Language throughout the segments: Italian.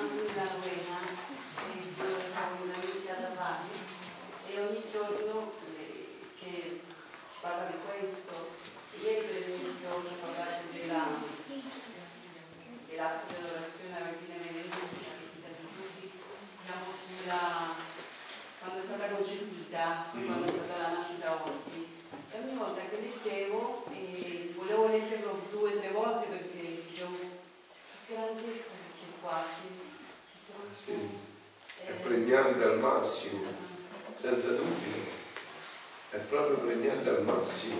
anche la Luena e come iniziato a fare e ogni giorno eh, ci parla di questo. Ieri per esempio ha parlato della, dell'atto di adorazione alla Regina Venezia che tutti diciamo sulla quando è stata concepita, quando è stata la nascita oggi. E ogni volta che leggevo eh, volevo leggerlo due o tre volte perché dicevo che grandezza che c'è qua, c'è sì. È pregnante al massimo, senza dubbio, è proprio pregnante al massimo.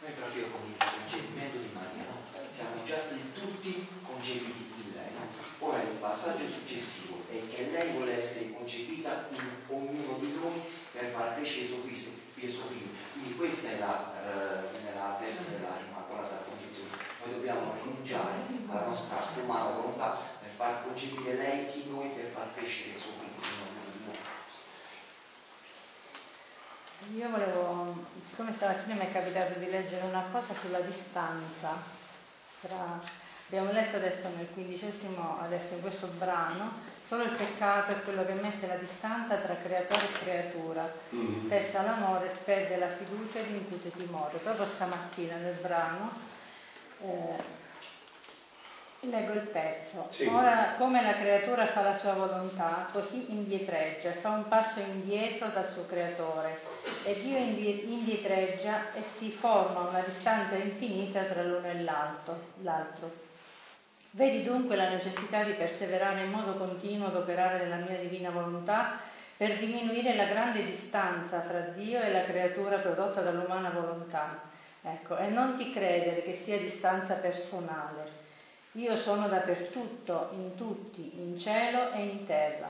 Noi proprio con il concepimento di Maria, no? siamo già stati tutti concepiti in lei. Ora il passaggio successivo è che lei vuole essere concepita in ognuno di noi per far crescere figlio, suo figlio. Quindi questa è la, eh, la festa della Immacolata Concezione. Noi dobbiamo rinunciare alla nostra umana volontà far concepire lei in noi per far crescere suo figlio in noi. Io volevo, siccome stamattina mi è capitato di leggere una cosa sulla distanza tra Abbiamo letto adesso nel quindicesimo, adesso in questo brano, solo il peccato è quello che mette la distanza tra creatore e creatura, mm. spezza l'amore, sperde la fiducia ed incute timore. Proprio stamattina nel brano eh, leggo il pezzo. Sì. Ora, come la creatura fa la sua volontà, così indietreggia, fa un passo indietro dal suo creatore e Dio indietreggia e si forma una distanza infinita tra l'uno e l'altro. Vedi dunque la necessità di perseverare in modo continuo ad operare nella mia divina volontà per diminuire la grande distanza fra Dio e la creatura prodotta dall'umana volontà. Ecco, e non ti credere che sia distanza personale. Io sono dappertutto, in tutti, in cielo e in terra.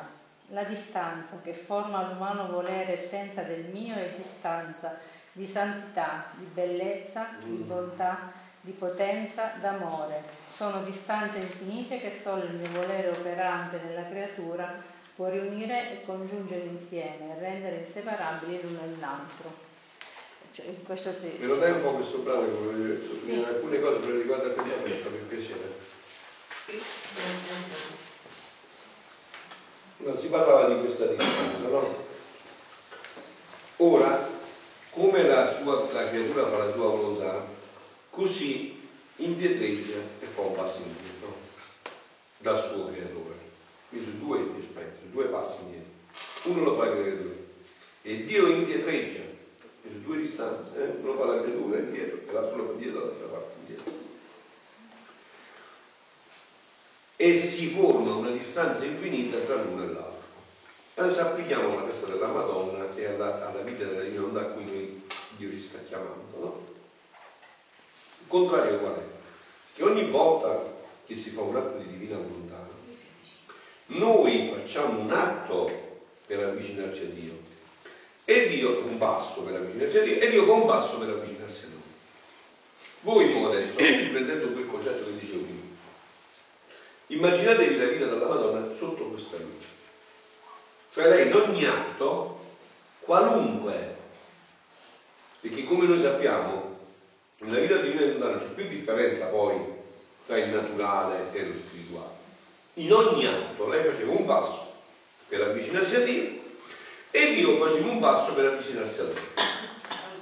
La distanza che forma l'umano volere senza del mio è distanza di santità, di bellezza, di bontà, di potenza, d'amore sono distanze infinite che solo il mio volere operante nella creatura può riunire e congiungere insieme e rendere inseparabili l'uno e l'altro. Cioè, questo sì. Me lo dai un po' questo brano volevo sottolineare sì. alcune cose per riguardo a questa festa, per piacere. Non si parlava di questa distanza, no? Ora, come la, sua, la creatura fa la sua volontà, così indietreggia e fa un passo indietro dal suo creatore. Quindi su due aspetti, su due passi indietro. Uno lo fa il creatore e Dio indietreggia, e su due distanze, eh? uno fa la creatura indietro e l'altro lo fa dietro dall'altra parte indietro. E si forma una distanza infinita tra l'uno e l'altro. Adesso applichiamo la festa della Madonna e alla, alla vita della Divina Onda a cui noi, Dio ci sta chiamando. No? Il contrario qual è? Che ogni volta che si fa un atto di divina volontà, noi facciamo un atto per avvicinarci a Dio e Dio un passo per avvicinarci a Dio e Dio fa un passo per avvicinarsi a noi. Voi adesso, riprendendo quel concetto che dicevo prima, immaginatevi la vita della Madonna sotto questa luce. Cioè lei in ogni atto, qualunque, perché come noi sappiamo, nella vita divina non c'è più differenza poi tra il naturale e lo spirituale. In ogni atto lei faceva un passo per avvicinarsi a Dio e Dio faceva un passo per avvicinarsi a lei.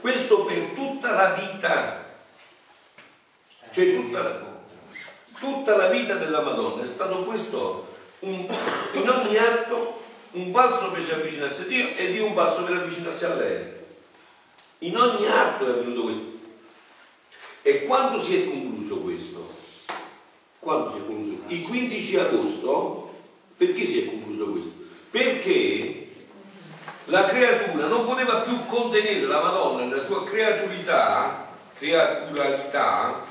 Questo per tutta la vita, cioè tutta la, tutta la vita della Madonna è stato questo un, in ogni atto un passo per avvicinarsi a Dio e Dio un passo per avvicinarsi a lei. In ogni atto è avvenuto questo. E quando si è concluso questo? Quando si è concluso? Il 15 agosto, perché si è concluso questo? Perché la creatura non poteva più contenere la Madonna nella sua creaturità, creaturalità,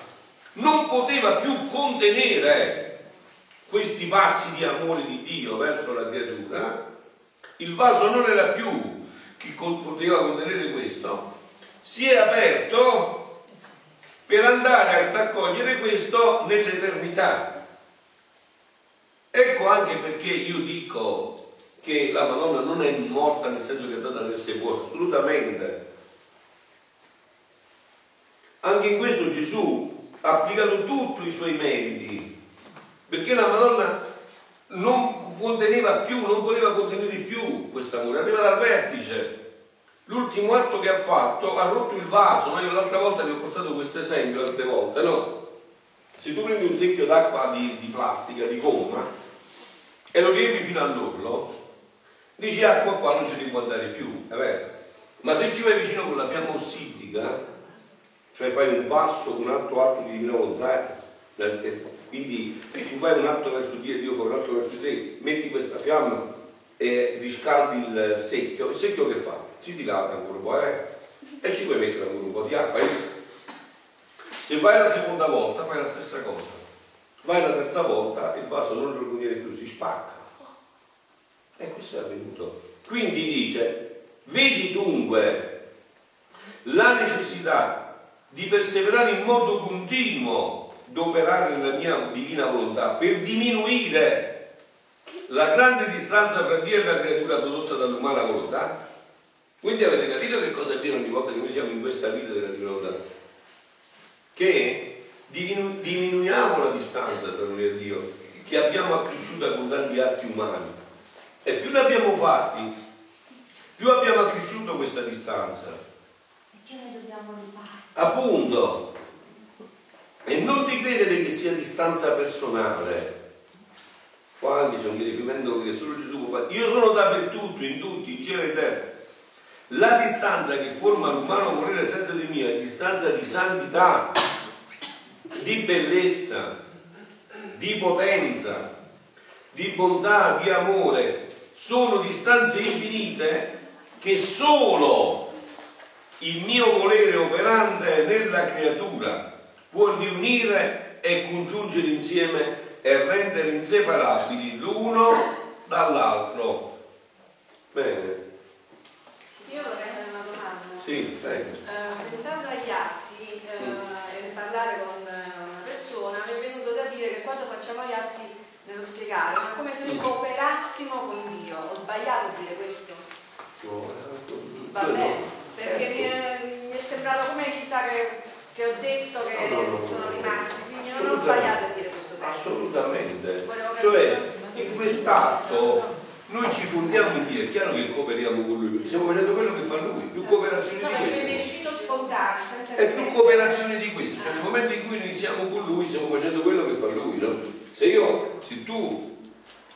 non poteva più contenere questi passi di amore di Dio verso la creatura, il vaso non era più che poteva contenere questo, si è aperto per andare ad accogliere questo nell'eternità. Ecco anche perché io dico che la Madonna non è morta nel senso che è andata nel sepolcro, assolutamente. Anche in questo Gesù ha applicato tutti i suoi meriti, perché la Madonna non conteneva più, non voleva contenere più questo amore, arriva dal vertice. L'ultimo atto che ha fatto ha rotto il vaso, no? io l'altra volta vi ho portato questo esempio, altre volte, no? Se tu prendi un secchio d'acqua di, di plastica, di gomma, e lo riempi fino all'orlo, dici acqua qua non ci devi andare più, è vero? Ma se ci vai vicino con la fiamma ossidica, cioè fai un passo, un altro atto di volontà, quindi tu fai un atto verso Dio e Dio fa un altro verso te, metti questa fiamma e riscaldi il secchio, il secchio che fa? Si dilata ancora un po', eh? E ci puoi mettere ancora un po' di acqua. Eh? Se vai la seconda volta fai la stessa cosa. Vai la terza volta il vaso non lo contiene più, si spacca. E questo è avvenuto. Quindi dice, vedi dunque la necessità di perseverare in modo continuo d'operare nella mia divina volontà per diminuire la grande distanza fra Dio e la creatura prodotta dall'umana volontà. Quindi avete capito che cosa è dire ogni volta che noi siamo in questa vita della divina volontà? che diminu- diminuiamo la distanza tra noi e Dio, che abbiamo accresciuta con tanti atti umani. E più ne abbiamo fatti, più abbiamo accresciuto questa distanza. E che noi dobbiamo rifare? Appunto. E non ti credere che sia distanza personale. Quando c'è un riferimento che solo Gesù può fare. Io sono dappertutto, in tutti, in cielo e terra. La distanza che forma l'umano morire senza di mio è distanza di santità, di bellezza, di potenza, di bontà, di amore. Sono distanze infinite che solo il mio volere operante nella creatura può riunire e congiungere insieme e rendere inseparabili l'uno dall'altro. Bene. Io vorrei fare una domanda. Sì, prego. Eh, pensando agli atti eh, e parlare con eh, una persona, mi è venuto da dire che quando facciamo gli atti nello spiegare, è come se noi cooperassimo con Dio. Ho sbagliato a dire questo? Va bene, perché mi è, mi è sembrato come chissà che, che ho detto che No, no, no, sono no. rimasti, quindi non ho sbagliato a dire questo testo. Assolutamente. Cioè, in quest'atto noi ci fondiamo in Dio, è chiaro che cooperiamo con Lui, stiamo facendo quello che fa Lui, più cooperazione No, di mi è questo. uscito spontaneo. È più cooperazione di questo, cioè nel momento in cui noi siamo con Lui stiamo facendo quello che fa Lui, no? Se io, se tu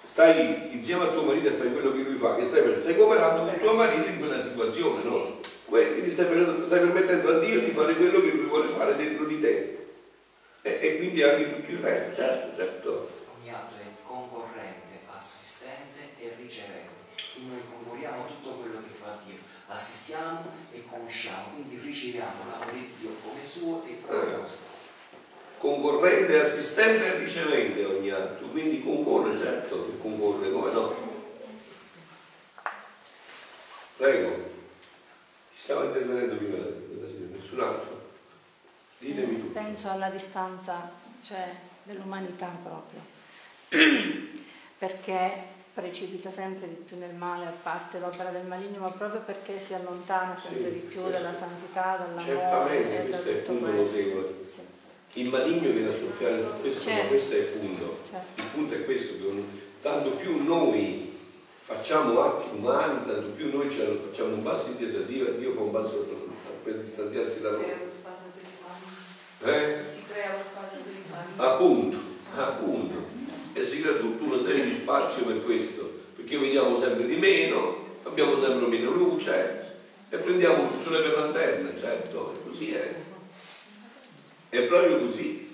stai insieme a tuo marito e fai quello che lui fa, che stai facendo? Stai cooperando con tuo marito in quella situazione, no? Quindi stai, stai permettendo a Dio di fare quello che lui vuole fare dentro di te. E, e quindi anche tutto il resto, certo, certo. Ogni atto è concorrente, assistente e ricevente. Quindi noi concorriamo tutto quello che fa Dio, assistiamo e conosciamo, quindi riceviamo l'amore di Dio come suo e come Eh. nostro. Concorrente, assistente e ricevente ogni atto, quindi concorre, certo che concorre, come no? Prego. Intervenendo prima della signora? Nessun altro? Ditemi tu. Penso alla distanza, cioè dell'umanità proprio, perché precipita sempre di più nel male, a parte l'opera del maligno, ma proprio perché si allontana sempre Sì, di più dalla santità, dall'amore Certamente, questo è il punto notevole. Sì, Il maligno viene a soffiare su questo, ma Certo. questo è il punto. certo. Il punto è questo, che tanto più noi facciamo atti umani, tanto più noi ce lo facciamo un passo indietro a Dio e Dio fa un passo per distanziarsi da Si crea noi. lo spazio per i. Eh? Si crea lo spazio per i fanni. Appunto, appunto. E si crea tutta una serie di spazio per questo, perché vediamo sempre di meno, abbiamo sempre meno luce e prendiamo sole per lanterne, certo, è così è. È proprio così.